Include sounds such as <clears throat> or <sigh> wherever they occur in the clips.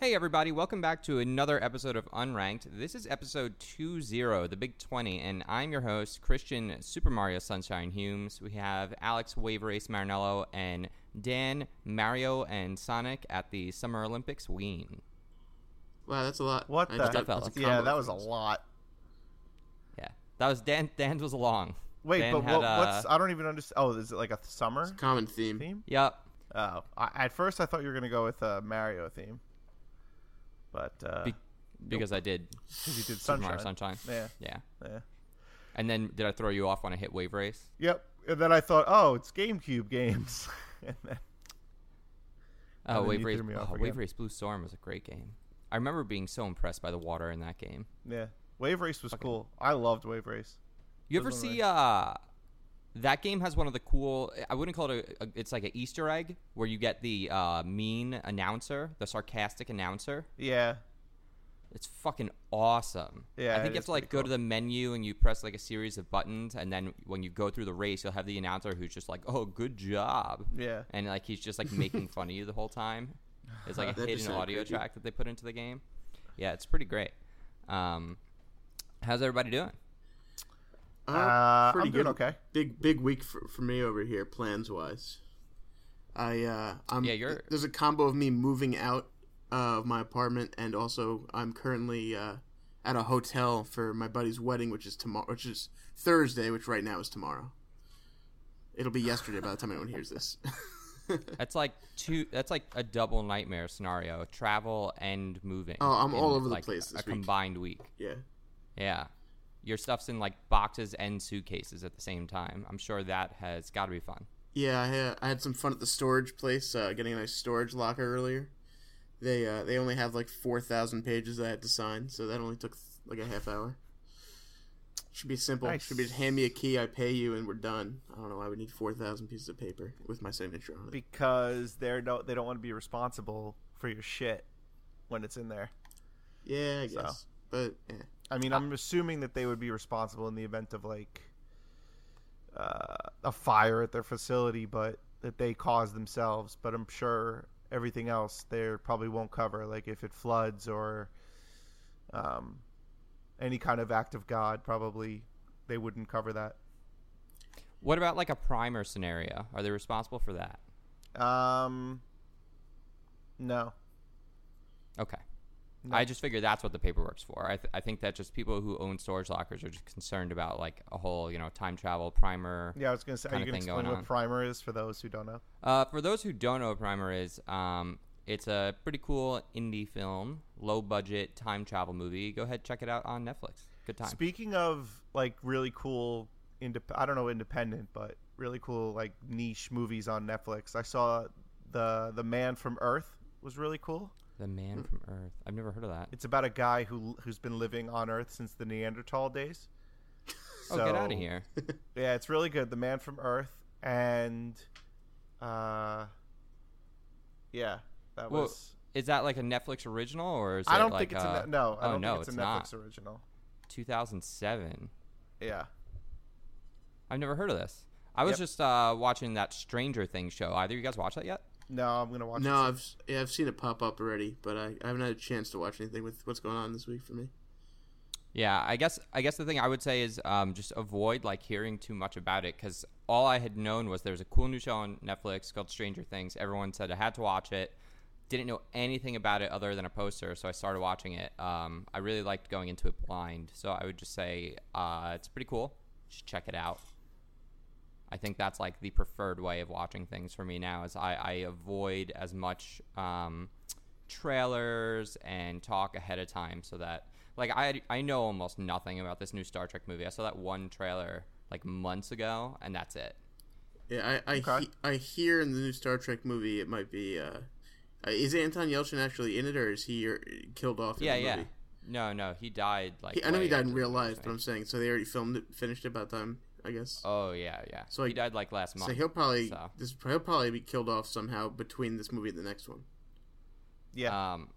Hey everybody, welcome back to another episode of Unranked. This is episode 20, the Big 20, and I'm your host, Christian Super Mario Sunshine Humes. We have Alex Wave Race Marinello and Dan Mario and Sonic at the Summer Olympics Ween. Wow, that's a lot. What I the? just- heck? that's a yeah, that was a lot. Yeah, that was Dan. Dan's was long. Wait, Dan but had, what, uh, what's? I don't even understand. Oh, is it like a summer It's a common theme. theme? Yep. Oh, I, at first I thought you were gonna go with a Mario theme, but uh, Be- because I did 'cause you did Super sunshine. Mario Sunshine. Yeah, Yeah. yeah. And then did I throw you off when I hit Wave Race? Yep. And then I thought, oh, it's GameCube games. <laughs> and then, Oh, then Wave Race. me off Oh. Wave Race Blue Storm was a great game. I remember being so impressed by the water in that game. yeah, Wave Race was Fucking- cool. I loved Wave Race. You ever see uh that game has one of the cool I wouldn't call it a, a it's like an Easter egg where you get the uh mean announcer, the sarcastic announcer. Yeah, It's fucking awesome. Yeah, I think it you have is to like pretty go cool. to the menu and you press like a series of buttons and then when you go through the race you'll have the announcer who's just like, "Oh, good job." yeah. And like he's just like making <laughs> fun of you the whole time. It's like <laughs> a hidden audio creepy. track that they put into the game. Yeah, it's pretty great. Um how's everybody doing? Uh, pretty I'm doing good. okay. Big big week for, for me over here, plans wise. I uh, I'm Yeah, you're- there's a combo of me moving out uh, of my apartment, and also I'm currently uh, at a hotel for my buddy's wedding, which is tomorrow, which is Thursday, which right now is tomorrow. It'll be yesterday by the time anyone hears this. <laughs> That's like two. That's like a double nightmare scenario: travel and moving. Oh, I'm all over the place A this week. combined week. yeah. Yeah, your stuff's in like boxes and suitcases at the same time. I'm sure that has got to be fun. Yeah, I had, I had some fun at the storage place, uh, getting a nice storage locker earlier. They uh, they only have like four thousand pages I had to sign, so that only took like a half hour. Should be simple. Nice. Should be just hand me a key, I pay you, and we're done. I don't know why we need four thousand pieces of paper with my signature on it. Because they're no, they don't want to be responsible for your shit when it's in there. yeah, I So. guess. But yeah. I mean, I'm assuming that they would be responsible in the event of like uh, a fire at their facility, but that they caused themselves. But I'm sure everything else they probably won't cover, like if it floods or um, any kind of act of God. Probably they wouldn't cover that. What about like a primer scenario? Are they responsible for that? Um, no. Okay. No. I just figured that's what the paperwork's for. I, th- I think that just people who own storage lockers are just concerned about like a whole, you know, time travel primer. Yeah, I was gonna say. Are you gonna explain what on. primer is for those who don't know? Uh, for those who don't know what Primer is, um, it's a pretty cool indie film, low budget time travel movie. Go ahead, check it out on Netflix. Good time. Speaking of like really cool, indep- I don't know independent, but really cool like niche movies on Netflix. I saw the the Man from Earth was really cool. The Man from Earth. I've never heard of that. It's about a guy who who's been living on Earth since the Neanderthal days. Oh, get out of here. <laughs> Yeah, it's really good. The Man from Earth and uh, yeah, that Well, was. Is that like a Netflix original or is I it don't like think it's uh, a ne- no. I oh, don't no, think it's, it's a Netflix not. original. 2007? Yeah. I've never heard of this. I was Yep. just uh, watching that Stranger Things show. Either you guys watch that yet? No, I'm gonna watch. No, it. I've yeah, I've seen it pop up already, but I, I haven't had a chance to watch anything with what's going on this week for me. Yeah, I guess I guess the thing I would say is um, just avoid like hearing too much about it because all I had known was there was a cool new show on Netflix called Stranger Things. Everyone said I had to watch it. Didn't know anything about it other than a poster, so I started watching it. Um, I really liked going into it blind, so I would just say uh, it's pretty cool. Just check it out. I think that's like the preferred way of watching things for me now. Is I, I avoid as much um, trailers and talk ahead of time so that like I I know almost nothing about this new Star Trek movie. I saw that one trailer like months ago, and that's it. Yeah, I I, Okay. he, I hear in the new Star Trek movie it might be. Uh, uh, is Anton Yelchin actually in it, or is he uh, killed off? In Yeah, the yeah. movie? No, no, he died like. He, I know he died in real life, but I'm saying so they already filmed it, finished it by the time I guess. Oh yeah, yeah. So So he I- died like last month. so he'll probably so. this he'll probably be killed off somehow between this movie and the next one. Yeah. Um,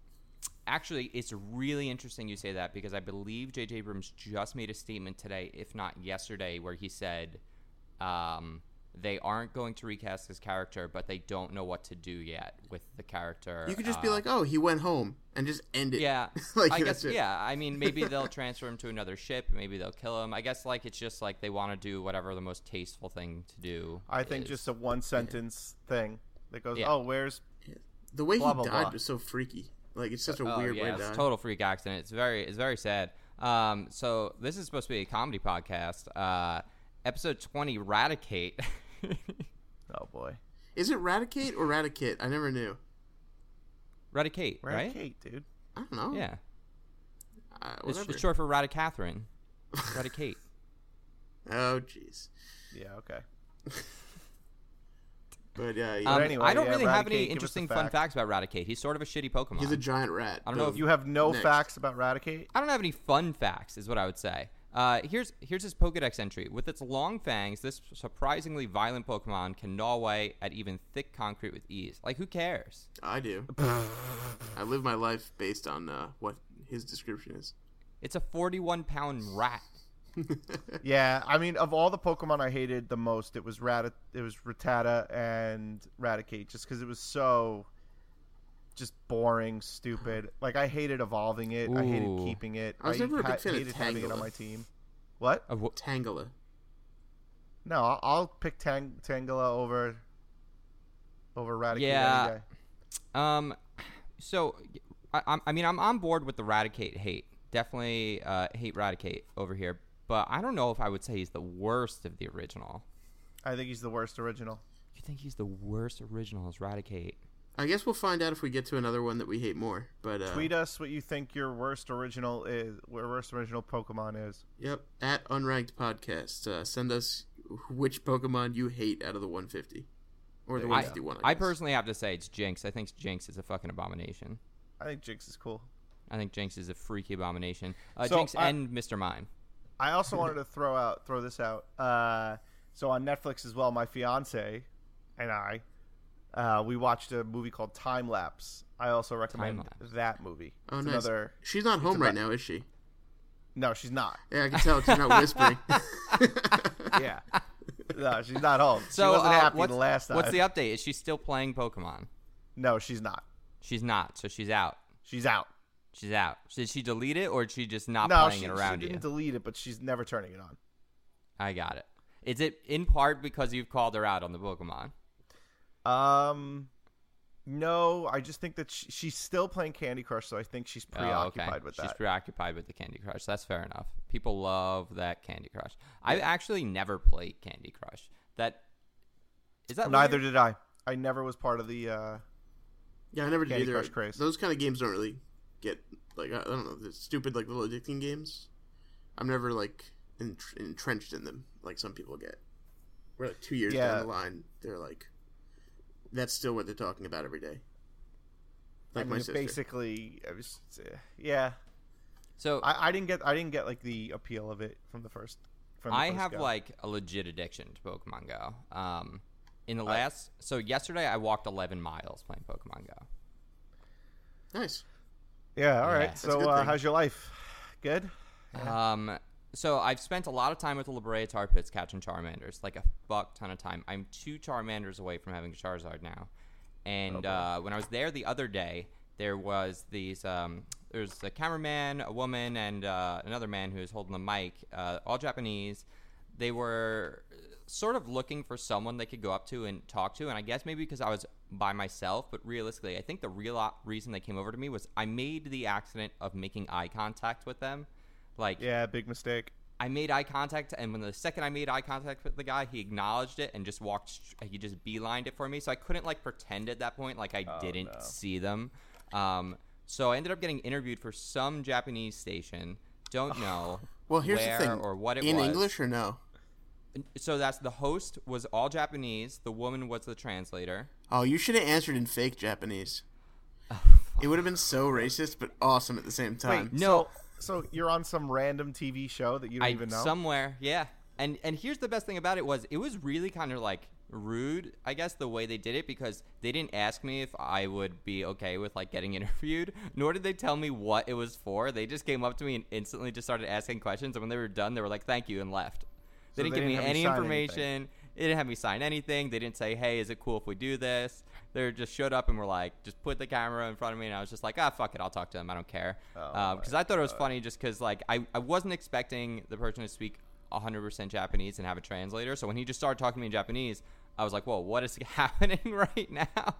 actually, it's really interesting you say that because I believe J.J. Abrams just made a statement today, if not yesterday, where he said um, they aren't going to recast his character, but they don't know what to do yet with the character. You could just be Uh, like, "Oh, he went home," and just end it. yeah, <laughs> like I guess. it. Yeah, I mean, maybe they'll <laughs> transfer him to another ship. Maybe they'll kill him. I guess like it's just like they want to do whatever the most tasteful thing to do. I think just a one sentence thing that goes, Yeah. "Oh, where's The way Blah, he blah, died blah. was so freaky. Like it's such a Oh, weird yeah, way to it's die. a total freak accident. It's very, it's very sad. Um, so this is supposed to be a comedy podcast. Uh, episode twenty, Raticate. <laughs> <laughs> oh boy, Is it Radicate or Radicate? I never knew. Radicate, where's right? Kate, dude? I don't know. Yeah, Uh, it's, it's short for Radicatherine. <laughs> Radicate. Oh, jeez. Yeah, okay. <laughs> But uh, yeah, Um, anyway, I don't yeah, really have any give us interesting fun facts. facts about Raticate. He's sort of a shitty Pokemon. he's a giant rat. I don't know if You have no Next. facts about Raticate? I don't have any fun facts, is what I would say. Uh, here's here's his Pokedex entry. With its long fangs, this surprisingly violent Pokemon can gnaw away at even thick concrete with ease. Like, who cares? I do. <laughs> I live my life based on uh, what his description is. It's a 41 pound rat. <laughs> Yeah, I mean, of all the Pokemon I hated the most, it was Rat, it was Rattata and Raticate, just because it was so just boring, stupid. Like I hated evolving it. I hated keeping it. I was never a big fan of hated having it on my team. What? Of wh- Tangela. No, I'll, I'll pick Tang- Tangela over over Raticate. Yeah. Um, so I, I'm- mean, I'm on board with the Raticate hate. Definitely uh, hate Raticate over here, but I don't know if I would say he's the worst of the original. I think he's the worst original. You think he's the worst original as Raticate? I guess we'll find out if we get to another one that we hate more. But uh, Tweet us what you think your worst original is. Your worst original Pokemon is. Yep, at Unranked Podcast. Uh, send us which Pokemon you hate out of the 150 or the There 151. I, I guess. personally have to say it's Jynx. I think Jynx is a fucking abomination. I think Jynx is cool. I think Jynx is a freaky abomination. Uh, So, Jynx I- and Mr. Mime. I also wanted to throw out throw this out. Uh, so on Netflix as well, my fiance and I, uh, we watched a movie called Time Lapse. I also recommend Time-Lapse. that movie. Oh, It's nice. Another. She's not home right about- now, is she? No, she's not. Yeah, I can tell she's not whispering. <laughs> <laughs> Yeah. no, she's not home. So she wasn't uh, happy what's, the last time. what's the update? Is she still playing Pokemon? No, she's not. She's not. So she's out. She's out. She's out. Did she delete it or is she just not no, playing she, it around she didn't delete it, but she's never turning it on. I got it. Is it in part because you've called her out on the Pokemon? Um, no, I just think that she, she's still playing Candy Crush, so I think she's Oh, preoccupied okay. with that. She's preoccupied with the Candy Crush. That's fair enough. People love that Candy Crush. I've actually never played Candy Crush. That is that Neither weird? did I. I never was part of the. Uh, yeah, I never did either. Crush craze. Those kind of games don't really get like I I don't know, the stupid like little addicting games. I'm never like entr- entrenched in them like some people get. We're like two years Yeah. down the line, they're like, that's still what they're talking about every day. Like I my mean, sister. basically, I was, yeah. So I, I didn't get I didn't get like the appeal of it from the first. From the I first have go. like a legit addiction to Pokemon Go. Um, in the last so yesterday I walked 11 miles playing Pokemon Go. nice. yeah. All right. Yeah. right. That's a So uh, how's your life? Good. Um, so I've spent a lot of time with the La Brea Tar Pits catching Charmanders, like a fuck ton of time. I'm two Charmanders away from having a Charizard now, and Oh, uh, when I was there the other day, there was these. Um, there's a cameraman, a woman, and uh, another man who was holding the mic, uh, all Japanese. They were sort of looking for someone they could go up to and talk to, and I guess maybe because I was by myself, but realistically, I think the real reason they came over to me was I made the accident of making eye contact with them. Like Yeah. Big mistake. I made eye contact, and when the second I made eye contact with the guy, he acknowledged it and just walked. He just beelined it for me, so I couldn't like pretend at that point like I Oh, didn't no. see them. Um, so I ended up getting interviewed for some Japanese station. Don't know. <laughs> Well, here's where the thing. or what it in was. English or no? So that's the host was all Japanese. The woman was the translator. Oh, you should have answered in fake Japanese. <laughs> It would have been so racist, but awesome at the same time. Wait. No. So, so you're on some random TV show that you don't I even know. somewhere, yeah. And and here's the best thing about it was it was really kind of like rude, I guess, the way they did it because they didn't ask me if I would be okay with like getting <laughs> interviewed, nor did they tell me what it was for. They just came up to me and instantly just started asking questions, and when they were done, they were like, "Thank you," and left. They So didn't they give didn't me any information. They didn't have me sign anything. They didn't say, "Hey, is it cool if we do this?" They just showed up and were like, "Just put the camera in front of me," and I was just like, "Ah, fuck it, I'll talk to them. I don't care." Oh Because I thought it was funny, just because like I I wasn't expecting the person to speak 100% Japanese and have a translator. So when he just started talking to me in Japanese, I was like, "Whoa, what is <laughs> happening right now?"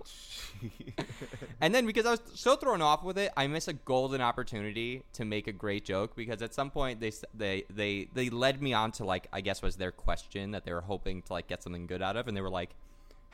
<laughs> and then because I was so thrown off with it, I missed a golden opportunity to make a great joke because at some point they they they they led me on to like I guess was their question that they were hoping to like get something good out of, and they were like,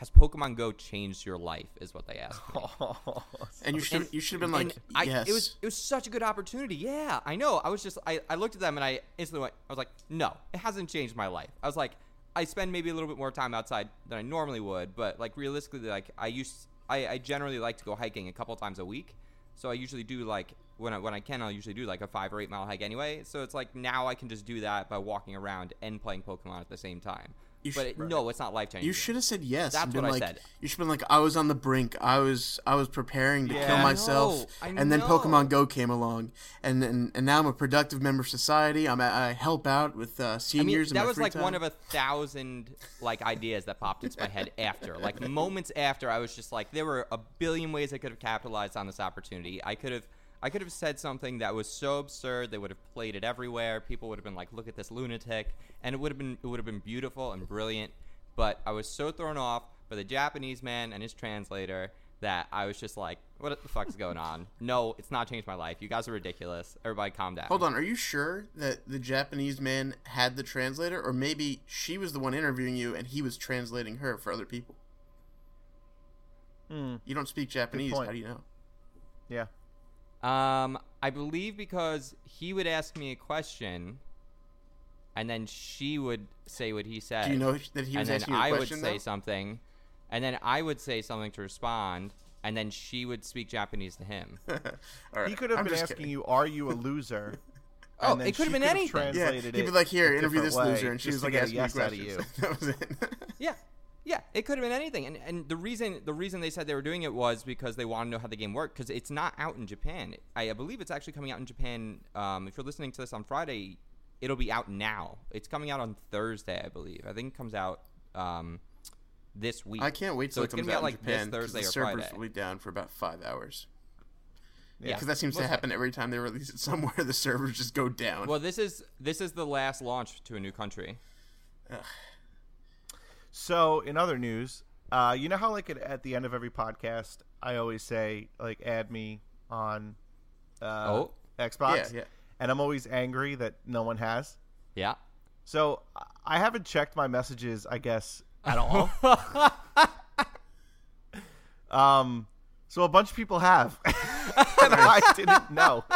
"Has Pokemon Go changed your life?" Is what they asked. Me. <laughs> Oh, <laughs> and you should you should have been like, I, yes. it was it was such a good opportunity. Yeah, I know. I was just I, I looked at them and I instantly went. I was like, no, it hasn't changed my life. I was like, I spend maybe a little bit more time outside than I normally would, but like realistically, like I used I, I generally like to go hiking a couple times a week. So I usually do like when I when I can, I'll usually do like a five or eight mile hike anyway. So it's like now I can just do that by walking around and playing Pokemon at the same time. You but it, no, it's not life changing. You should have said yes. That's what I like, said. You should have been like, I was on the brink. I was I was preparing to Yeah. kill I myself, know, I and then know. Pokemon Go came along, and and, and now I'm a productive member of society. I'm I help out with uh, I mean, seniors. that was like time. one of a thousand like ideas that popped into my head <laughs> after. Like moments after, I was just like, there were a billion ways I could have capitalized on this opportunity. I could have, I could have said something that was so absurd they would have played it everywhere. People would have been like, look at this lunatic, and it would have been, it would have been beautiful and brilliant. But I was so thrown off by the Japanese man and his translator that I was just like, what the fuck is going on? No, it's not changed my life. You guys are ridiculous. Everybody, calm down. Hold on, are you sure that the Japanese man had the translator, or maybe she was the one interviewing you and he was translating her for other people? Hmm. You don't speak Japanese. How do you know? Yeah. Um, I believe because he would ask me a question, and then she would say what he said. Do you know that he and was then asking you a I question? would say though? something, and then I would say something to respond, and then she would speak Japanese to him. <laughs> All right, He could have I'm been just asking kidding. you, "Are you a loser?" <laughs> Oh, And then it could have been could anything. Yeah, translated he'd be like, "Here, interview this way loser," and she was like, get a yes me out of you. <laughs> that was it. yeah, yeah, it could have been anything. And and the reason the reason they said they were doing it was because they want to know how the game worked because it's not out in Japan. I, I believe it's actually coming out in Japan. Um, if you're listening to this on Friday, it'll be out now. It's coming out on Thursday, I believe. I think it comes out um, this week. I can't wait till it comes out out, like, in this Japan 'cause Thursday the servers Friday. will be down for about five hours. Yeah, because that seems to happen every time they release it <laughs> somewhere. The servers just go down. Well, this is this is the last launch to a new country. So, in other news, uh, you know how like at, at the end of every podcast, I always say like, "Add me on uh, Oh. Xbox," Yeah, yeah. and I'm always angry that no one has. Yeah. So I- I haven't checked my messages, I guess, at <laughs> all. um, so a bunch of people have, <laughs> and I didn't know. <laughs>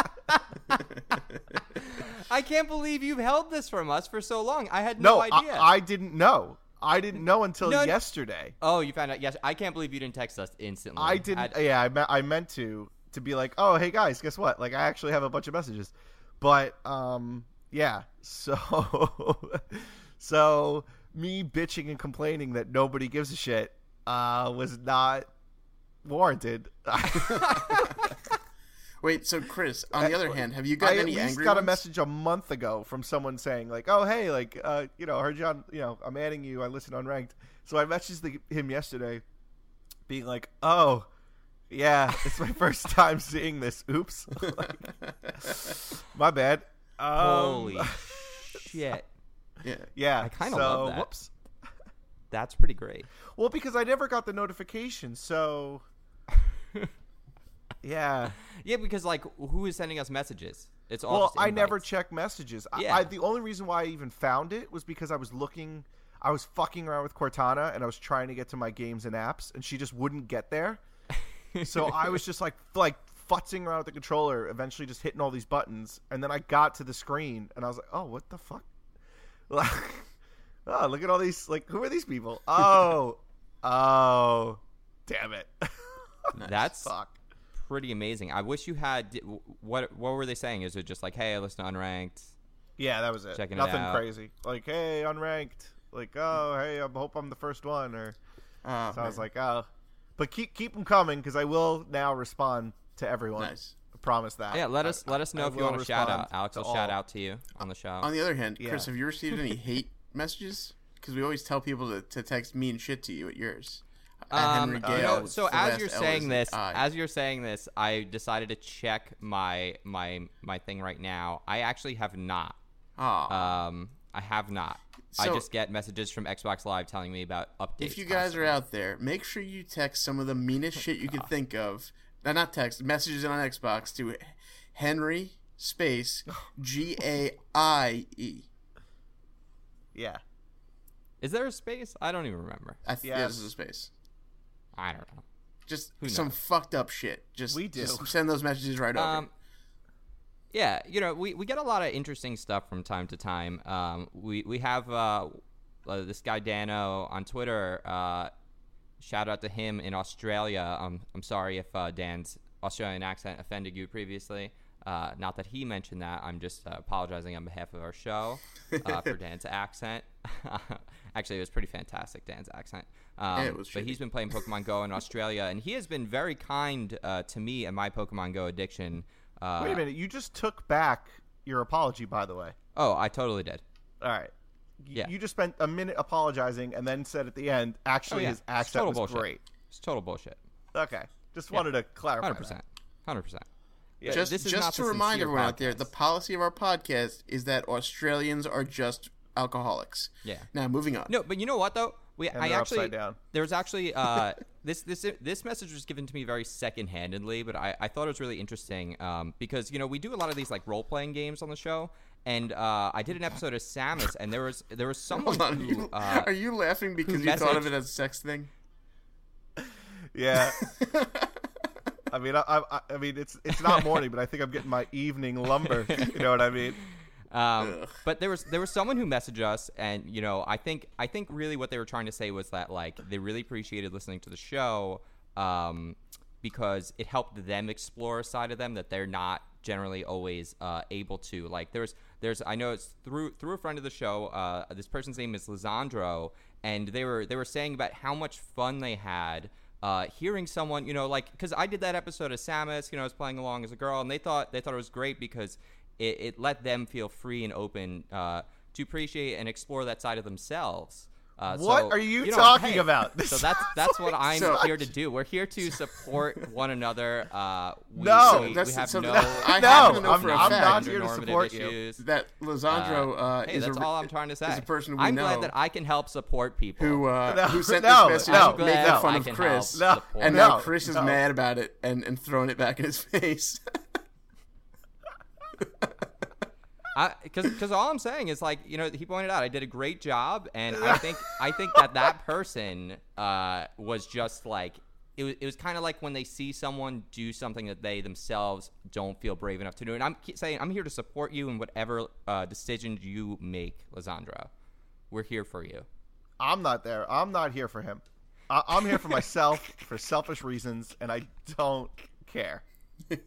I can't believe you've held this from us for so long. I had No, no, I, idea. I didn't know. I didn't know until No, no. yesterday. oh, you found out? Yes, I can't believe you didn't text us instantly. I didn't. I'd- yeah, I meant I meant to to be like, oh, hey guys, guess what? Like, I actually have a bunch of messages, but um, yeah. So, <laughs> so me bitching and complaining that nobody gives a shit uh was not warranted. <laughs> <laughs> Wait, so Chris, on the other hand, have you got I at any least angry got a message a month ago from someone saying like, "Oh, hey, like, uh, you know, I heard you on, you know, I'm adding you. I listen Unranked." So I messaged the, him yesterday, being like, "Oh, yeah, it's my <laughs> first time seeing this. Oops, <laughs> like, my bad." Um, Holy <laughs> shit! Yeah. yeah, I kinda so, love that. Whoops. That's pretty great. Well, because I never got the notification, so yeah. <laughs> Yeah, because like, who is sending us messages? It's all. Well, I never check messages. I- Yeah. I, the only reason why I even found it was because I was looking, I was fucking around with Cortana and I was trying to get to my games and apps, and she just wouldn't get there. <laughs> so I was just like, like futzing around with the controller, eventually just hitting all these buttons, and then I got to the screen and I was like, oh, what the fuck? Like, <laughs> oh, look at all these. Like, who are these people? Oh, oh, damn it. That's fuck. Pretty amazing. I wish you had. What What were they saying? Is it just like, hey, listen to Unranked? Yeah, that was it. Checking it Nothing out. crazy. Like, hey, unranked. Like, oh, mm. hey, I hope I'm the first one. Or Oh, so I was like, oh, but keep keep them coming because I will now respond to everyone. nice. I promise that. Yeah, let I- us let us know I if you want to shout out. Alex to will shout out to you on the show. On the other hand, Yeah. Chris, have you received any hate messages? because we always tell people to, to text mean shit to you at yours. At Um, Henry you know, so as you're saying this, I. as you're saying this, I decided to check my my my thing right now. I actually have not. Aw. Um, I have not. I just get messages from Xbox Live telling me about updates. if you guys are out there, make sure you text some of the meanest shit you can <laughs> think of. No, not text, messages on Xbox to Henry space <laughs> G A I E. Yeah. is there a space? I don't even remember. I th- Yes. yeah, this is a space. I don't know. Just Who some knows? fucked up shit. Just We do. just send those messages right over. Um, yeah, you know, we, we get a lot of interesting stuff from time to time. Um, we we have uh, uh, this guy Dano on Twitter. Uh, shout out to him in Australia. Um, I'm sorry if uh, Dan's Australian accent offended you previously. Uh, not that he mentioned that. I'm just uh, apologizing on behalf of our show uh, <laughs> for Dan's accent. <laughs> Actually, it was pretty fantastic, Dan's accent. Um, yeah, but he's been playing Pokemon Go in <laughs> Australia, and he has been very kind uh, to me and my Pokemon Go addiction. Uh, Wait a minute, you just took back your apology, by the way. Oh, I totally did. All right. You, yeah. You just spent a minute apologizing and then said at the end, actually, oh, yeah. his accent was bullshit. great. It's total bullshit. Okay. Just yeah. wanted to clarify. 100%. That. 100%. Yeah. just this is just not to remind sincere everyone out there, the policy of our podcast is that Australians are just alcoholics. Yeah. Now moving on. No, but you know what though? We And I actually upside down. there was actually uh, <laughs> this this this message was given to me very second handedly, but I, I thought it was really interesting um, because you know we do a lot of these like role playing games on the show, and uh, I did an episode of Samus, and there was there was someone Hold on. who You, uh, are you laughing because you thought of it as a sex thing? Yeah. <laughs> <laughs> I mean, I, I, I mean, it's it's not morning, but I think I'm getting my evening lumber. You know what I mean? Um, but there was there was someone who messaged us, and you know, I think I think really what they were trying to say was that like they really appreciated listening to the show um, because it helped them explore a side of them that they're not generally always uh, able to. Like there's there's I know it's through through a friend of the show. Uh, this person's name is Lisandro, and they were they were saying about how much fun they had. Uh, hearing someone, you know, like because I did that episode of Samus, you know, I was playing along as a girl, and they thought they thought it was great because it, it let them feel free and open uh, to appreciate and explore that side of themselves. Uh, What so, are you know, talking hey, about? <laughs> So This that's <laughs> that's what I'm here to do. We're here to support one another. Uh, we, No. we, we have so no. that- <laughs> I No, know I'm- for I'm not here to support you. that Lisandro uh, hey, is that's a, all I'm trying to say. is a person we I'm know glad that I can help support people. who uh, No, who sent no, this message glad making no. fun of Chris, No. and No. now Chris is no. mad about it and, and throwing it back in his face. Because because all I'm saying is like you know he pointed out I did a great job and I think <laughs> I think that that person uh, was just like it was, it was kind of like when they see someone do something that they themselves don't feel brave enough to do and I'm saying I'm here to support you in whatever uh, decisions you make Lisandro we're here for you I'm not there. I'm not here for him. I, I'm here for myself <laughs> for selfish reasons, and I don't care. <laughs>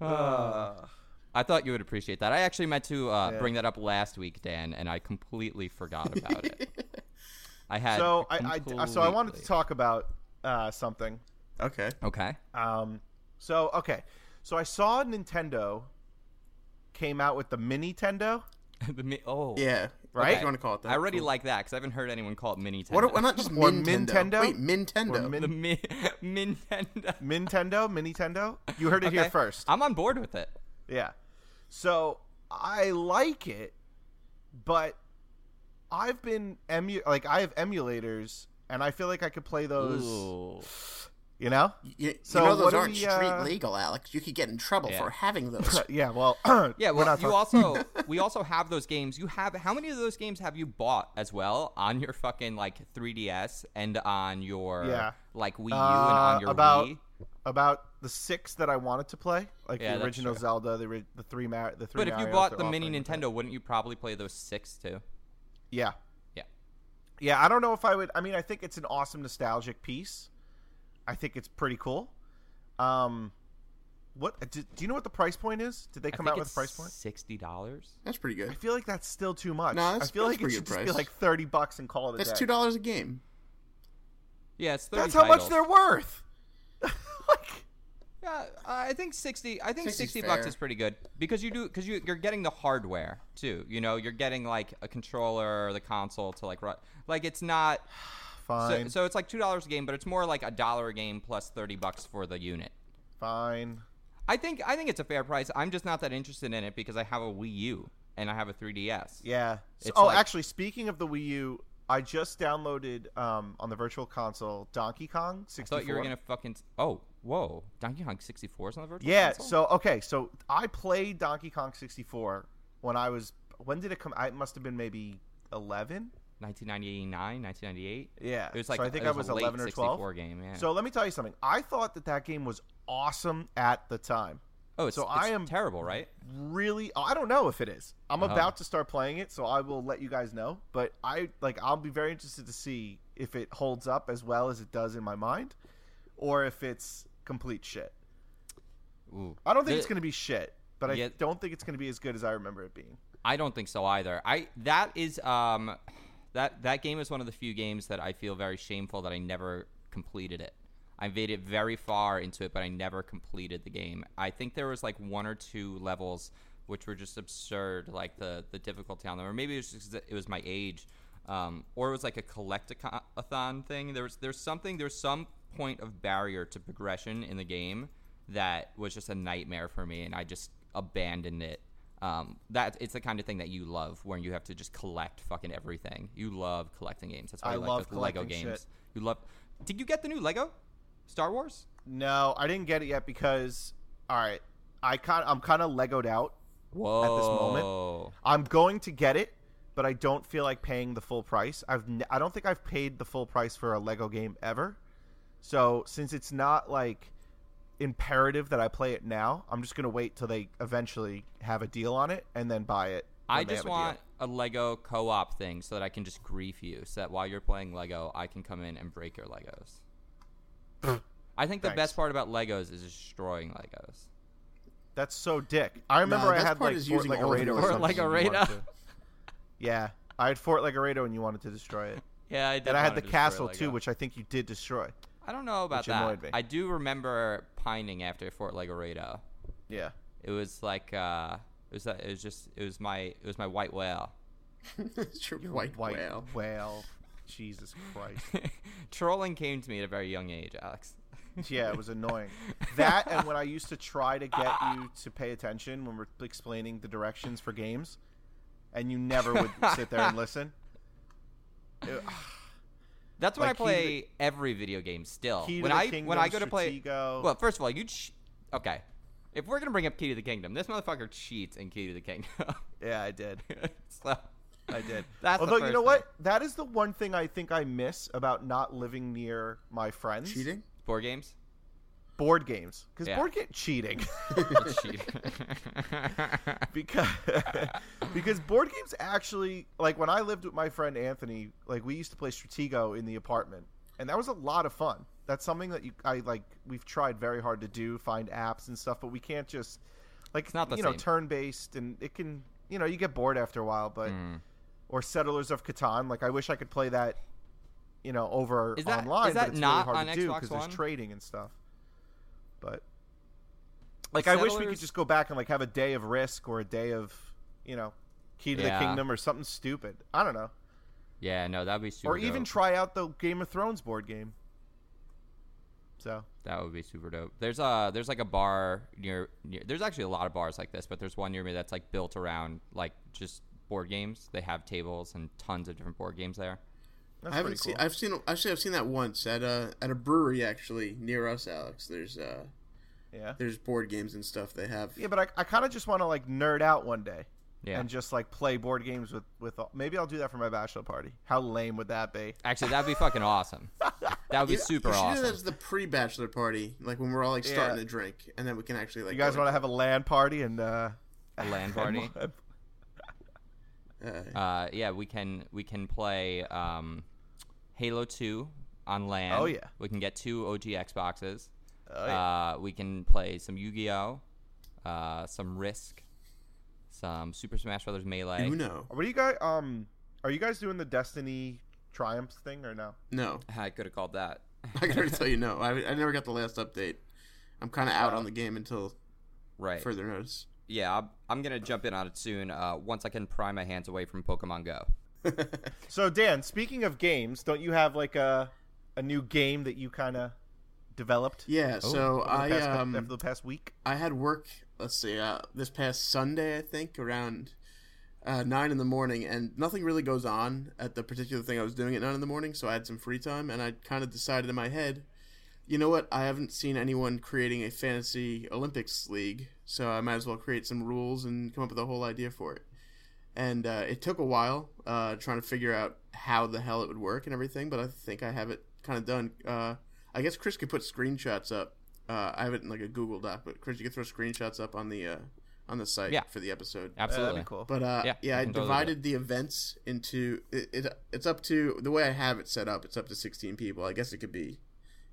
Uh, I thought you would appreciate that I actually meant to uh, Yeah. bring that up last week Dan and I completely forgot about it <laughs> I had so I, I so I wanted to talk about uh, something. okay. okay Um, so okay, so I saw Nintendo came out with the Mini Nintendo. <laughs> The mi- oh Yeah. Right? If you want to call it that. I already Cool. like that because I haven't heard anyone call it mini. What? Why not just Or Nintendo? Nintendo? Wait, Nintendo. Or Min- the mi- Nintendo? <laughs> Nintendo, Mini Nintendo. You heard it here first. I'm on board with it. Yeah. So I like it, but I've been emu like I have emulators, and I feel like I could play those. Ooh. You know? You, you So know those aren't we, street uh, legal, Alex. You could get in trouble Yeah. for having <laughs> those. yeah. Well. <clears throat> Yeah, well, you talking- also we also have those games. You have how many of those games have you bought as well on your fucking like 3DS and on your Yeah. like Wii U and Uh, on your about Wii? about the six that I wanted to play, like Yeah, the original. Zelda, the ori- the three Mar- the three. But if you Marios bought the mini offering with that. Nintendo, wouldn't you probably play those six too? Yeah. Yeah. Yeah, I don't know if I would. I mean, I think it's an awesome nostalgic piece. I think it's pretty cool. Um, what do, do you know what the price point is? Did they come out with a price point? Sixty dollars. That's pretty good. I feel like that's still too much. No, that's- I feel that's like it should just be like thirty bucks and call it a That's day. two dollars a game. Yeah, it's 30 That's how much they're worth. <laughs> like, Yeah, I think sixty. I think 60's sixty bucks is pretty good because you do because you you're getting the hardware too. You know, you're getting like a controller or the console to like run. Like it's not. So, Fine, so it's like two dollars a game, but it's more like a dollar a game plus thirty bucks for the unit. fine. I think I think it's a fair price. I'm just not that interested in it because I have a Wii U and I have a 3DS. Yeah. So- oh, like- actually, speaking of the Wii U, I just downloaded um, on the Virtual Console Donkey Kong I 64. thought you were gonna fucking. Oh, whoa! Donkey Kong 64 is on the virtual console Yeah. console? So okay, so I played Donkey Kong 64 when I was. When did it come? I it must have been maybe 11. 1999, 1998. Yeah. It was like so I think it I was was a late 11 or 12. 64 game. Yeah. So let me tell you something. I thought that that game was awesome at the time. oh, it's, so I am- terrible, right? Really, I don't know if it is. I'm Uh-huh. about to start playing it, so I will let you guys know. But I like, I'll be very interested to see if it holds up as well as it does in my mind, or if it's complete shit. Ooh. I don't think The- it's going to be shit, but I Yeah. don't think it's going to be as good as I remember it being. I don't think so either. I that is um that that game is one of the few games that I feel very shameful that I never completed it. I made it very far into it, but I never completed the game. I think there was like one or two levels which were just absurd, like the the difficulty on them, or maybe it was just it was my age, um, or it was like a collectathon thing. There was there's something there's some point of barrier to progression in the game that was just a nightmare for me, and I just abandoned it. Um, that it's the kind of thing that you love, where you have to just collect fucking everything. You love collecting games. That's why I you like love the Lego collecting games. shit. You love. Did you get the new Lego Star Wars? No, I didn't get it yet because, all right, I kind I'm kind of legoed out. Whoa! this moment. I'm going to get it, but I don't feel like paying the full price. I've n- I don't think I've paid the full price for a Lego game ever. So since it's not like imperative that I play it now, I'm just gonna wait till they eventually have a deal on it and then buy it. I just have a deal. want a Lego co-op thing so that I can just grief you, so that while you're playing Lego, I can come in and break your Legos. <laughs> I think the Thanks. best part about Legos is destroying Legos. That's so dick. I remember No, I had like Fort using all of or Fort something. and you wanted Legoredo. to- Yeah, I had Fort Legoredo and you wanted to destroy it. <laughs> Yeah, I did. And I had the castle Lego. too, which I think you did destroy. I don't know about which that. me. I do remember pining after Fort Legoredo. Yeah. It was like uh, it was it was just it was my it was my white whale. it's your white, White whale. whale. Jesus Christ. <laughs> Trolling came to me at a very young age, Alex. Yeah, it was <laughs> annoying. That and when I used to try to get you to pay attention when we're explaining the directions for games, and you never would sit there and listen. <laughs> It- That's when Like, I Key to play every video game still. Key to when the I Kingdom, when I go to play Stratego. Well, first of all, you ch- okay. If we're gonna bring up Key to the Kingdom, this motherfucker cheats in Key to the Kingdom. <laughs> yeah, I did. <laughs> so, I did. <laughs> That's the Although you know thing. what, that is the one thing I think I miss about not living near my friends. Cheating? board games. Board games, because Yeah. board game cheating. <laughs> <laughs> Because <laughs> because board games actually like when I lived with my friend Anthony, like we used to play Stratego in the apartment, and that was a lot of fun. That's something that you I like. We've tried very hard to do, find apps and stuff, but we can't just like it's not the you know turn based, and it can you know you get bored after a while, but Mm. or Settlers of Catan. Like I wish I could play that. You know, over Is that- online, is that but it's not really hard on to do Xbox because One? there's trading and stuff. But like, I wish we could just go back and like have a day of Risk or a day of, you know, Key to Yeah. the Kingdom or something stupid. I don't know. yeah, no, that'd be super. or even try out the Game of Thrones board game. So That would be super dope. There's a there's like a bar near, near there's actually a lot of bars like this, but there's one near me that's like built around like just board games. They have tables and tons of different board games there. That's I haven't pretty seen. cool. I've seen. Actually, I've seen that once at a at a brewery actually near us, Alex. There's uh yeah, there's board games and stuff they have. yeah, but I, I kind of just want to like nerd out one day Yeah. and just like play board games with with. all- Maybe I'll do that for my bachelor party. How lame would that be? Actually, that'd be fucking awesome. <laughs> That would be You- super you should do awesome. that as the pre-bachelor party, like when we're all like Yeah. starting to drink, and then we can actually like. You guys want to have a LAN party and uh, A LAN party. <laughs> <laughs> Uh, Uh, yeah, we can we can play um, Halo Two on LAN. Oh, yeah. we can get two OG Xboxes. Oh, yeah. Uh, we can play some Yu-Gi-Oh, uh, some Risk, some Super Smash Brothers Melee. Uno. What are you guys? Um, are you guys doing the Destiny Triumphs thing or no? No, <laughs> I could have called that. <laughs> I can already tell you no. I, I never got the last update. I'm kind of out on the game until Right. further notice. yeah, I'm, I'm gonna jump in on it soon. Uh, once I can pry my hands away from Pokemon Go. So Dan, speaking of games, don't you have like a a new game that you kind of developed Yeah, so over I past, um after the past week? I had work. Let's see, uh, this past Sunday, I think, around uh, nine in the morning, and nothing really goes on at the particular thing I was doing at nine in the morning. So I had some free time, and I kind of decided in my head, you know what? I haven't seen anyone creating a fantasy Olympics league, so I might as well create some rules and come up with a whole idea for it. And uh, it took a while uh, trying to figure out how the hell it would work and everything, but I think I have it kind of done. Uh, I guess Chris could put screenshots up. Uh, I have it in like a Google Doc, but Chris, you could throw screenshots up on the uh, on the site Yeah. for the episode. Uh, Absolutely. that'd be cool. But uh, Yeah, yeah, I I totally divided the events into it, it. It's up to the way I have it set up. It's up to sixteen people. I guess it could be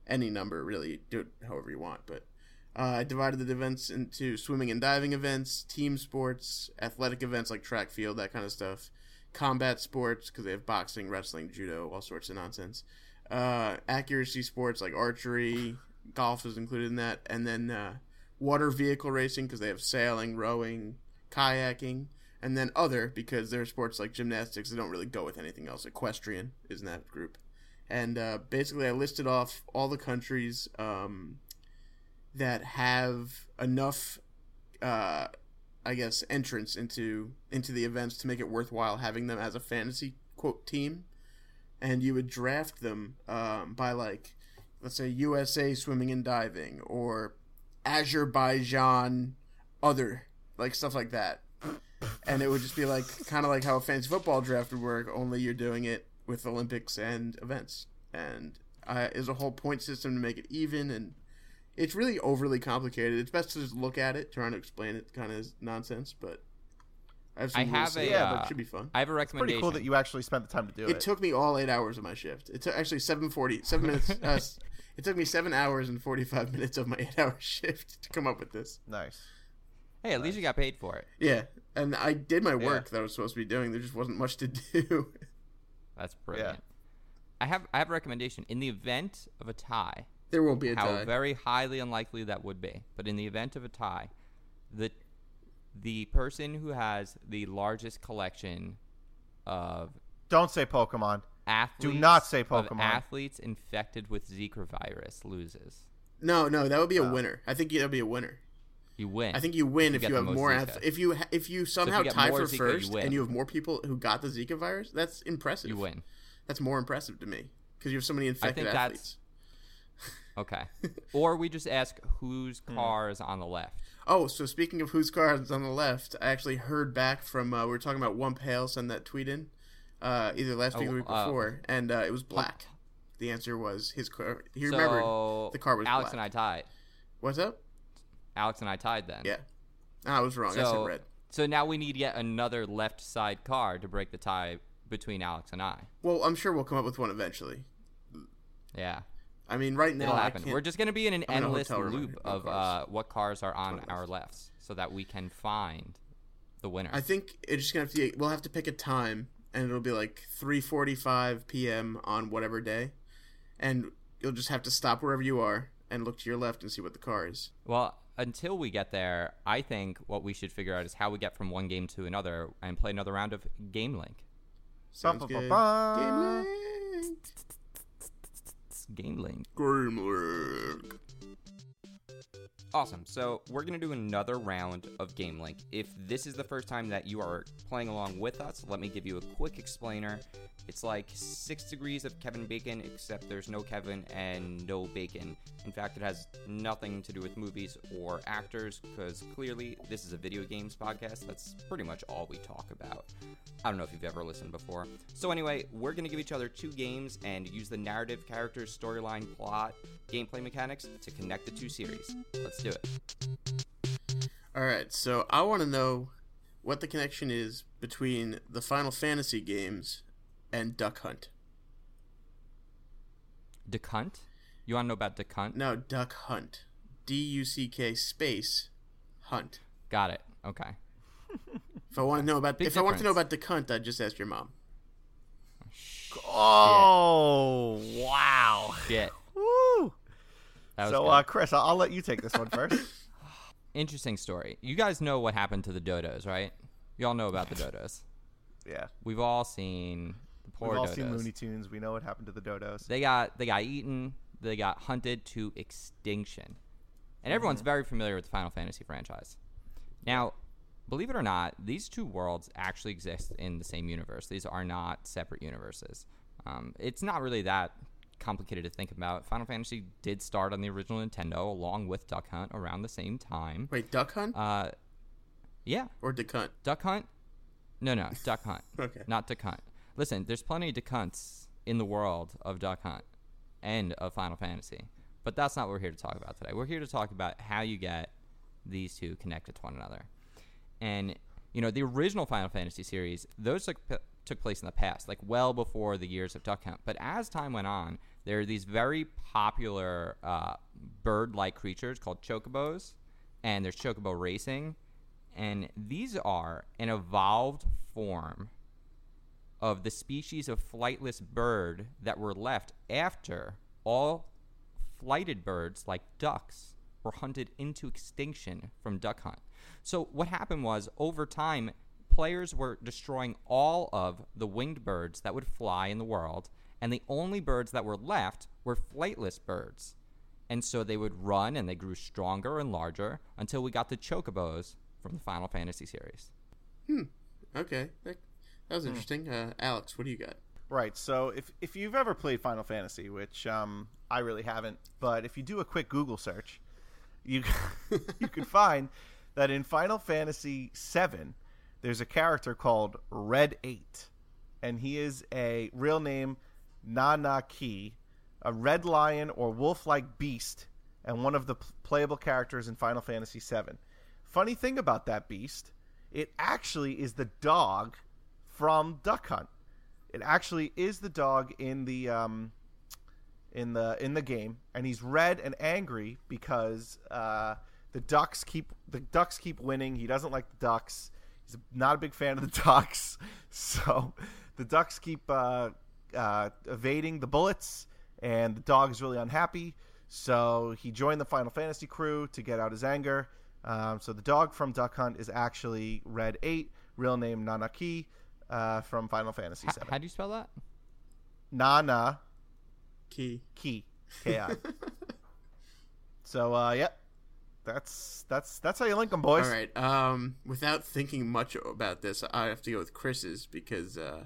any number really. Do it however you want. But uh, I divided the events into swimming and diving events, team sports, athletic events like track field, that kind of stuff, combat sports because they have boxing, wrestling, judo, all sorts of nonsense. Uh, accuracy sports like archery, golf is included in that, and then uh, water vehicle racing because they have sailing, rowing, kayaking, and then other because there are sports like gymnastics that don't really go with anything else. Equestrian is in that group, and uh, basically I listed off all the countries um, that have enough, uh, I guess, entrance into into the events to make it worthwhile having them as a fantasy quote team, and you would draft them um, by like, let's say USA swimming and diving or Azerbaijan other like stuff like that. And it would just be like kind of like how a fantasy football draft would work only you're doing it with olympics and events. And uh, is a whole point system to make it even and it's really overly complicated it's best to just look at it trying to explain it kind of is nonsense but i have, some I have set a, up, but uh, it should be fun I have a recommendation. Pretty cool that you actually spent the time to do it. it took me all eight hours of my shift it took actually 740 seven minutes <laughs> uh, it took me seven hours and 45 minutes of my eight hour <laughs> shift to come up with this nice. hey, at least you got paid for it. Yeah, and I did my work that I was supposed to be doing. There just wasn't much to do. <laughs> That's brilliant. I have I have a recommendation. In the event of a tie, there won't be a how tie. very highly unlikely that would be, but in the event of a tie, the the person who has the largest collection of Don't say Pokemon. athletes not say of Pokemon. athletes infected with Zika virus loses. no, no, that would be a oh. winner. I think that'd be a winner. You win. I think you win you if get you have more. Zika. Ath- if you ha- if you somehow get tie for Zika, first win. and you have more people who got the Zika virus, that's impressive. you win. That's more impressive to me because you have so many infected think athletes. Okay. <laughs> or we just ask whose Hmm. car is on the left. Oh, so speaking of whose car is on the left, I actually heard back from uh, we were talking about one pale send that tweet in, uh, either last week or Oh, the week uh, before, and uh, it was black. The answer was his car. He so remembered the car was Alex black. and I tied. What's up? Alex and I tied then. Yeah, Ah, I was wrong. I said So, red. so now we need yet another left side car to break the tie between Alex and I. Well, I'm sure we'll come up with one eventually. Yeah, I mean, right now it'll happen. We're just going to be in an I'm endless hotel room, loop of cars. uh, what cars are on our left. lefts, so that we can find the winner. I think it's just gonna have to. Be, we'll have to pick a time, and it'll be like 3:45 p.m. on whatever day, and you'll just have to stop wherever you are and look to your left and see what the car is. well, until we get there, I think what we should figure out is how we get from one game to another and play another round of Game Link. Sounds Ba, ba, good. Game. Link. Game Link. Awesome. So we're gonna do another round of Game Link. If this is the first time that you are playing along with us, let me give you a quick explainer. It's like six degrees of Kevin Bacon, except there's no Kevin and no Bacon. In fact, it has nothing to do with movies or actors, because clearly this is a video games podcast. That's pretty much all we talk about. I don't know if you've ever listened before. So anyway, we're gonna give each other two games and use the narrative, characters, storyline, plot, gameplay mechanics to connect the two series. Let's do it. All right, so I want to know what the connection is between the Final Fantasy games and Duck Hunt. Duck Hunt? You want to know about Duck Hunt? No, Duck Hunt. D U C K space Hunt. Got it. Okay. If I want to know about Big if I want to know about Duck Hunt, I'd just ask your mom. Oh wow! Shit. Woo! That was So, uh, Chris, I'll, I'll let you take this one first. <laughs> interesting story. You guys know what happened to the dodos, right? You all know about the dodos. yeah. We've all seen the poor We've all dodos. seen Looney Tunes. We know what happened to the dodos. They got they got eaten. They got hunted to extinction, and everyone's very familiar with the Final Fantasy franchise. Now, believe it or not, these two worlds actually exist in the same universe. These are not separate universes. Um, it's not really that complicated to think about. Final Fantasy did start on the original Nintendo along with Duck Hunt around the same time. Wait, Duck Hunt Uh, yeah, or Duck Hunt? Duck Hunt. No, no, <laughs> Duck Hunt. <laughs> Okay. Not Duck Hunt. Listen, there's plenty of Duck Hunts in the world of Duck Hunt and of Final Fantasy, but that's not what we're here to talk about today. We're here to talk about how you get these two connected to one another. And you know, the original Final Fantasy series, those took took place in the past, like well before the years of Duck Hunt. But as time went on, there are these very popular uh, bird-like creatures called chocobos, and there's chocobo racing, and these are an evolved form of the species of flightless bird that were left after all flighted birds like ducks were hunted into extinction from duck hunt. So what happened was over time players were destroying all of the winged birds that would fly in the world and the only birds that were left were flightless birds. And so they would run and they grew stronger and larger until we got the chocobos from the Final Fantasy series. Hmm. Okay, that, that was interesting. Uh, Alex, what do you got? Right. So if if you've ever played Final Fantasy, which um, I really haven't, but if you do a quick Google search, you <laughs> you can find that in Final Fantasy VII, there's a character called Red Eight, and he is a real name Nanaki, a red lion or wolf-like beast, and one of the playable characters in Final Fantasy VII. Funny thing about that beast, it actually is the dog from Duck Hunt. It actually is the dog in the um, in the in the game, and he's red and angry because uh, the ducks keep the ducks keep winning. He doesn't like the ducks. He's not a big fan of the <laughs> ducks, so the ducks keep uh, uh, evading the bullets, and the dog is really unhappy. So he joined the Final Fantasy crew to get out his anger. Um, so the dog from Duck Hunt is actually Red Eight, real name Nanaki uh, from Final Fantasy H- VII. how do you spell that? Nana Key. Key. Ki. <laughs> so uh, yep, that's that's that's how you link them, boys. All right. Um, without thinking much about this, I have to go with Chris's because uh,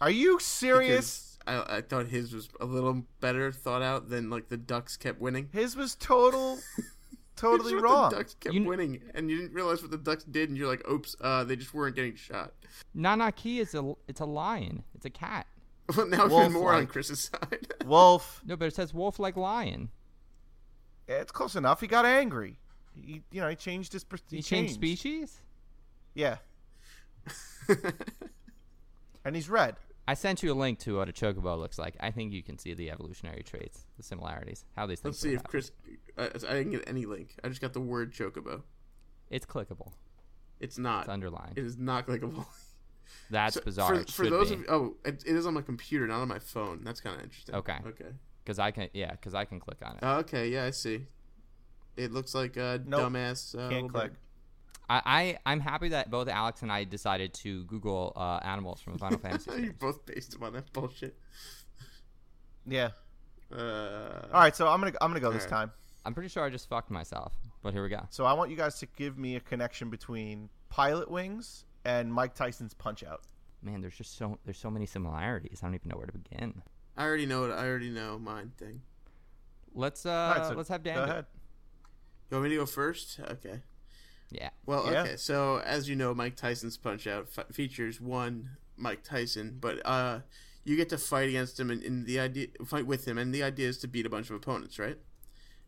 Are you serious? because I, I thought his was a little better thought out than like the Ducks kept winning. His was total, <laughs> totally It's what wrong. The Ducks kept You winning, and you didn't realize what the Ducks did, and you're like, "Oops, uh, they just weren't getting shot." Nanaki is a it's a lion. It's a cat. <laughs> Well, now Wolf even more on. Chris's side. <laughs> Wolf. No, but it says wolf like lion. It's close enough. He got angry. He, you know, he changed his. pers- He, He changed species. Yeah, and he's red. I sent you a link to what a chocobo looks like. I think you can see the evolutionary traits, the similarities, how these things. Let's see if happen. Chris. Uh, I didn't get any link. I just got the word chocobo. It's clickable. It's not. It's underlined. It is not clickable. <laughs> That's So, bizarre. For, it for those be. of oh, it, it is on my computer, not on my phone. That's kind of interesting. Okay. Okay. because I can yeah because I can click on it. Okay. Yeah, I see. It looks like a Nope. dumbass. Uh, Can't click. bird. I, I I'm happy that both Alex and I decided to Google uh, animals from the Final <laughs> Fantasy. you both based them on that bullshit. Yeah. Uh, All right, so I'm gonna I'm gonna go this All right. time. I'm pretty sure I just fucked myself, but here we go. So I want you guys to give me a connection between Pilot Wings and Mike Tyson's Punch Out. Man, there's just so there's so many similarities. I don't even know where to begin. I already know it. I already know mine thing. Let's uh All right, so let's have Dan. Go do it. ahead. You want me to go first? Okay. Yeah. Well, Yeah. okay. So as you know, Mike Tyson's Punch Out f- features one Mike Tyson, but uh, you get to fight against him, and, and the idea fight with him, and the idea is to beat a bunch of opponents, right?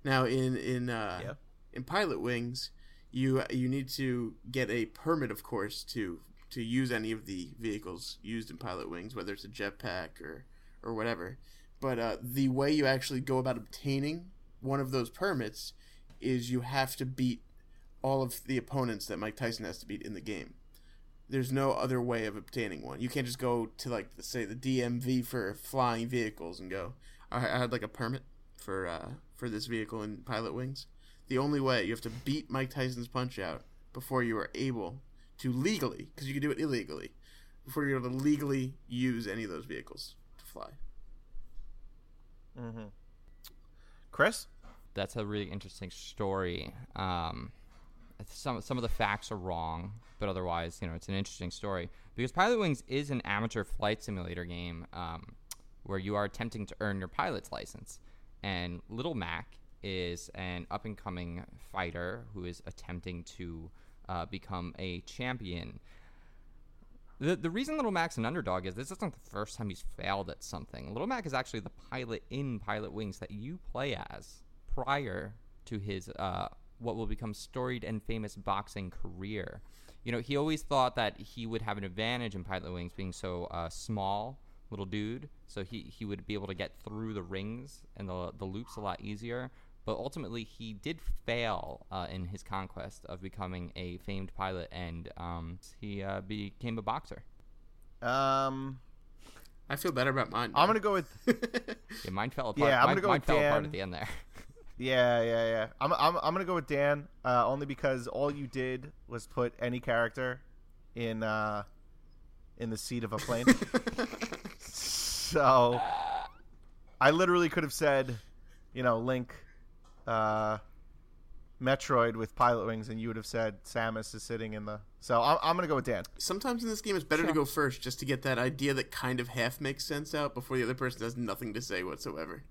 Now, in in uh, Yeah. in Pilot Wings, you you need to get a permit, of course, to to use any of the vehicles used in Pilot Wings, whether it's a jetpack or or whatever. But uh, the way you actually go about obtaining one of those permits is you have to beat all of the opponents that Mike Tyson has to beat in the game. There's no other way of obtaining one. You can't just go to like say the DMV for flying vehicles and go. I, I had like a permit for uh, for this vehicle in Pilot Wings. The only way you have to beat Mike Tyson's Punch Out before you are able to legally, because you can do it illegally, before you're able to legally use any of those vehicles to fly. Mm-hmm. Chris? That's a really interesting story. Um, some some of the facts are wrong, but otherwise, you know, it's an interesting story because Pilot Wings is an amateur flight simulator game um, where you are attempting to earn your pilot's license, and Little Mac is an up and coming fighter who is attempting to uh, become a champion. The, the reason Little Mac's an underdog is this isn't the first time he's failed at something. Little Mac is actually the pilot in Pilot Wings that you play as prior to his uh, what will become storied and famous boxing career. You know, he always thought that he would have an advantage in Pilot Wings being so uh, small, little dude, so he, he would be able to get through the rings and the, the loops a lot easier. But ultimately, he did fail uh, in his conquest of becoming a famed pilot, and um, he uh, became a boxer. Um, I feel better about mine. I'm gonna go with <laughs> Yeah, mine fell apart. Yeah, I'm mine, gonna go mine with fell apart at the end there. Yeah, yeah, yeah. I'm I'm I'm gonna go with Dan, uh, only because all you did was put any character in uh in the seat of a plane. <laughs> so I literally could have said, you know, Link, uh, Metroid with pilot wings, and you would have said Samus is sitting in the. So I'm, I'm gonna go with Dan. Sometimes in this game, it's better to go first just to get that idea that kind of half makes sense out before the other person has nothing to say whatsoever.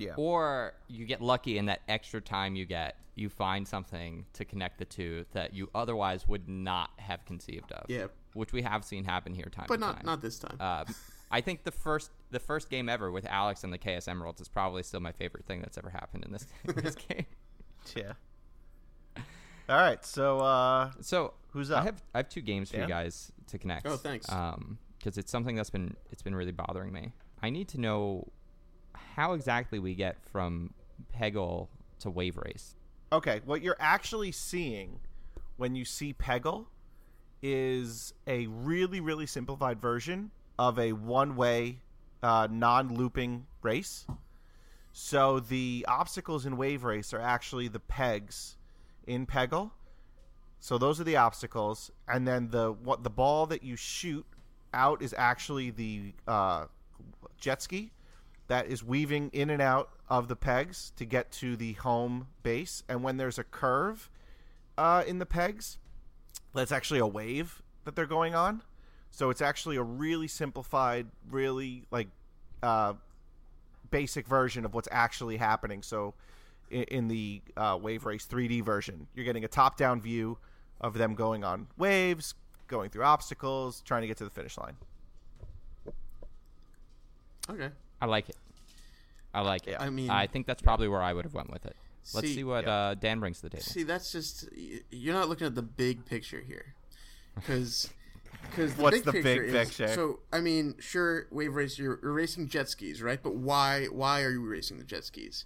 Yeah. Or you get lucky in that extra time you get, you find something to connect the two that you otherwise would not have conceived of. Yeah. Which we have seen happen here time But not time. not this time. Uh, I think the first the first game ever with Alex and the Chaos Emeralds is probably still my favorite thing that's ever happened in this <laughs> in this game. <laughs> Yeah. All right. So uh, So Who's up? I have I have two games for you guys to connect. Oh, thanks. Um, because it's something that's been it's been really bothering me. I need to know how exactly we get from Peggle to Wave Race. Okay, what you're actually seeing when you see Peggle is a really, really simplified version of a one way, uh, non looping race. So the obstacles in Wave Race are actually the pegs in Peggle. So those are the obstacles, and then the what the ball that you shoot out is actually the uh, jet ski that is weaving in and out of the pegs to get to the home base. And when there's a curve uh, in the pegs, that's actually a wave that they're going on. So it's actually a really simplified, really like uh, basic version of what's actually happening. So in, in the uh, Wave Race 3D version, you're getting a top-down view of them going on waves, going through obstacles, trying to get to the finish line. okay. I like it. I like it. I mean- I think that's probably where I would have went with it. Let's See- see what yeah. uh, Dan brings to the table. See, that's just you're not looking at the big picture here, because because <laughs> the What's big the picture big is, picture? So I mean, sure, wave race, you're, you're racing jet skis, right? But why why are you racing the jet skis?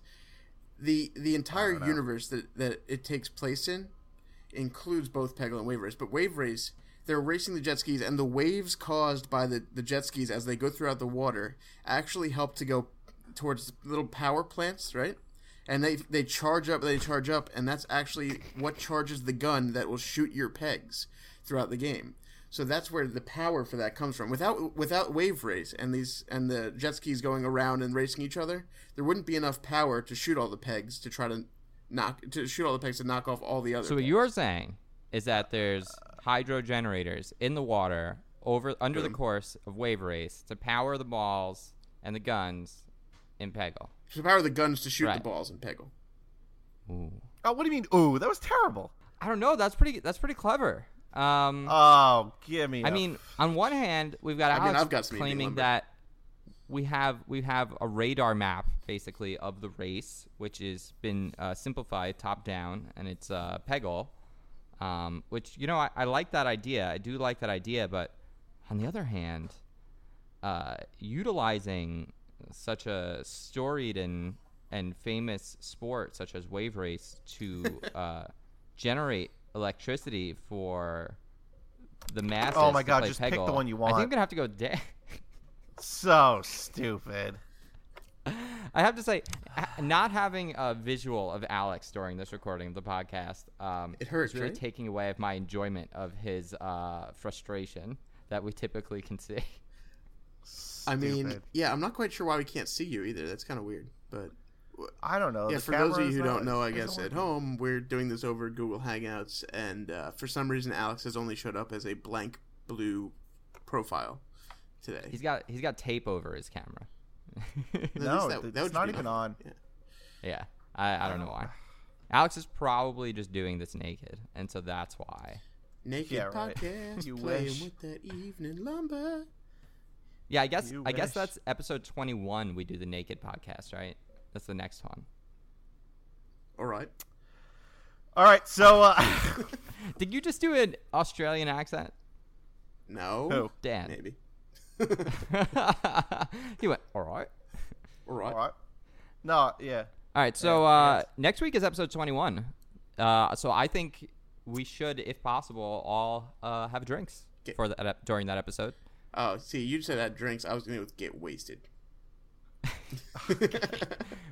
The the entire universe that that it takes place in includes both Peggle and Wave Race. But Wave Race, they're racing the jet skis, and the waves caused by the, the jet skis as they go throughout the water actually help to go towards little power plants, right? And they they charge up, they charge up, and that's actually what charges the gun that will shoot your pegs throughout the game. So that's where the power for that comes from. Without without wave race and these and the jet skis going around and racing each other, there wouldn't be enough power to shoot all the pegs to try to knock to shoot all the pegs to knock off all the other. So what pegs. you're saying is that there's hydro generators in the water over under the course of Wave Race to power the balls and the guns in Peggle. to power the guns to shoot Right. the balls in Peggle. Ooh. Oh, what do you mean? Ooh, that was terrible. I don't know. That's pretty. That's pretty clever. Um, Oh, give me. I a- mean, on one hand, we've got I mean, Alex I've got claiming that we have we have a radar map basically of the race, which has been uh, simplified top down, and it's uh, Peggle. Um, which you know, I, I like that idea. I do like that idea, but on the other hand, uh, utilizing such a storied and and famous sport such as wave race to <laughs> uh, generate electricity for the masses. Oh my God, just pick the one you want. I think I'm gonna have to go. Da- <laughs> so stupid. I have to say, not having a visual of Alex during this recording of the podcast, um, It hurts. Really right? taking away of my enjoyment of his uh, frustration that we typically can see. I mean, Stupid. yeah, I'm not quite sure why we can't see you either. That's kind of weird. But I don't know. yeah, The for those of you who not- don't know, I guess at home we're doing this over Google Hangouts, and uh, for some reason Alex has only showed up as a blank blue profile today. He's got he's got tape over his camera. At No, least that- it's not even nice. on. Yeah. yeah, I, I don't know why. Alex is probably just doing this naked, and so that's why. Naked Yeah, right. podcast, <laughs> You playing wish. with that evening lumber. Yeah, I guess You I guess that's episode twenty one. We do the naked podcast, right? That's the next one. All right. All right, so uh, <laughs> <laughs> Did you just do an Australian accent? No. Who? Dan. Maybe. <laughs> he went, all right. All right. all right. No, yeah. All right, so Yeah, uh, yes. next week is episode 21. Uh, so I think we should, if possible, all uh, have drinks Get- for that ep- during that episode. Oh, see, you said that drinks. I was going to get wasted. <laughs>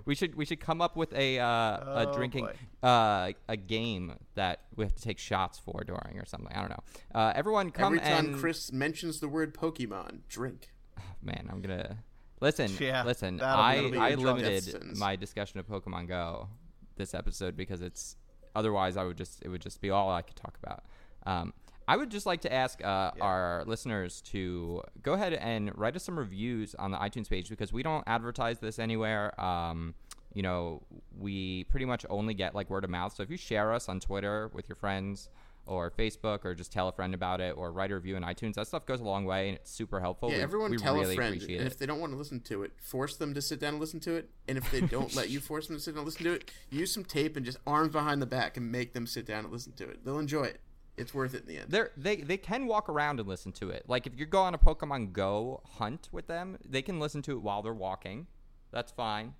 We should we should come up with a uh, a Oh, drinking uh, a game that we have to take shots for during or something. I don't know. Uh, everyone, come Every time and Chris mentions the word Pokemon, drink. <sighs> man, I'm gonna listen. Yeah, listen, that'll I that'll I your drunk death limited my discussion of Pokemon Go this episode because it's otherwise I would just it would just be all I could talk about. Um, I would just like to ask uh, Yeah. our listeners to go ahead and write us some reviews on the iTunes page because we don't advertise this anywhere. Um, you know, we pretty much only get like word of mouth. So if you share us on Twitter with your friends or Facebook or just tell a friend about it or write a review in iTunes, that stuff goes a long way and it's super helpful. Yeah, We- everyone we tell really a friend. appreciate And it. if they don't want to listen to it, force them to sit down and listen to it. And if they don't let you <laughs> force them to sit down and listen to it, use some tape and just arms behind the back and make them sit down and listen to it. They'll enjoy it. It's worth it in the end. They're, they they can walk around and listen to it. Like if you go on a Pokemon Go hunt with them, they can listen to it while they're walking. That's fine.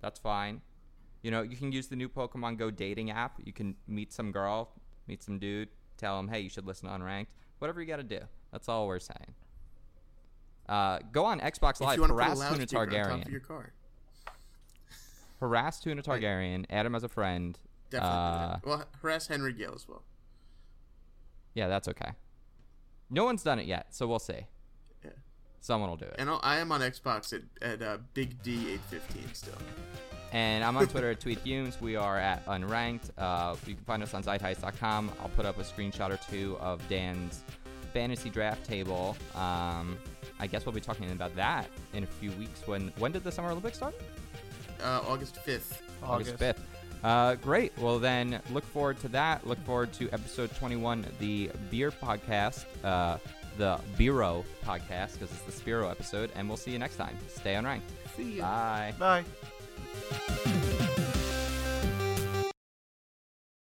That's fine. You know, you can use the new Pokemon Go dating app. You can meet some girl, meet some dude, tell him, hey, you should listen to Unranked. Whatever you got to do. That's all we're saying. Uh, go on Xbox Live, you want to put a harass Tuna loudspeaker on top of Targaryen. your car, Harass Tuna Targaryen. Add him as a friend. definitely. Uh. Well, harass Henry Gale as well. Yeah, that's okay. No one's done it yet, so we'll see. Yeah. Someone will do it. And I'll, I am on Xbox at, at uh, Big D eight fifteen still. And I'm on Twitter at Tweet Fumes. We are at Unranked. Uh, you can find us on Zeitheist.com. I'll put up a screenshot or two of Dan's fantasy draft table. Um, I guess we'll be talking about that in a few weeks. When when did the Summer Olympics start? Uh, August fifth. August 5th. Uh, great. Well, then look forward to that. Look forward to episode 21, the beer podcast, uh, the Bureau podcast, because it's the Spiro episode. And we'll see you next time. Stay on unranked. See you. Bye. Bye.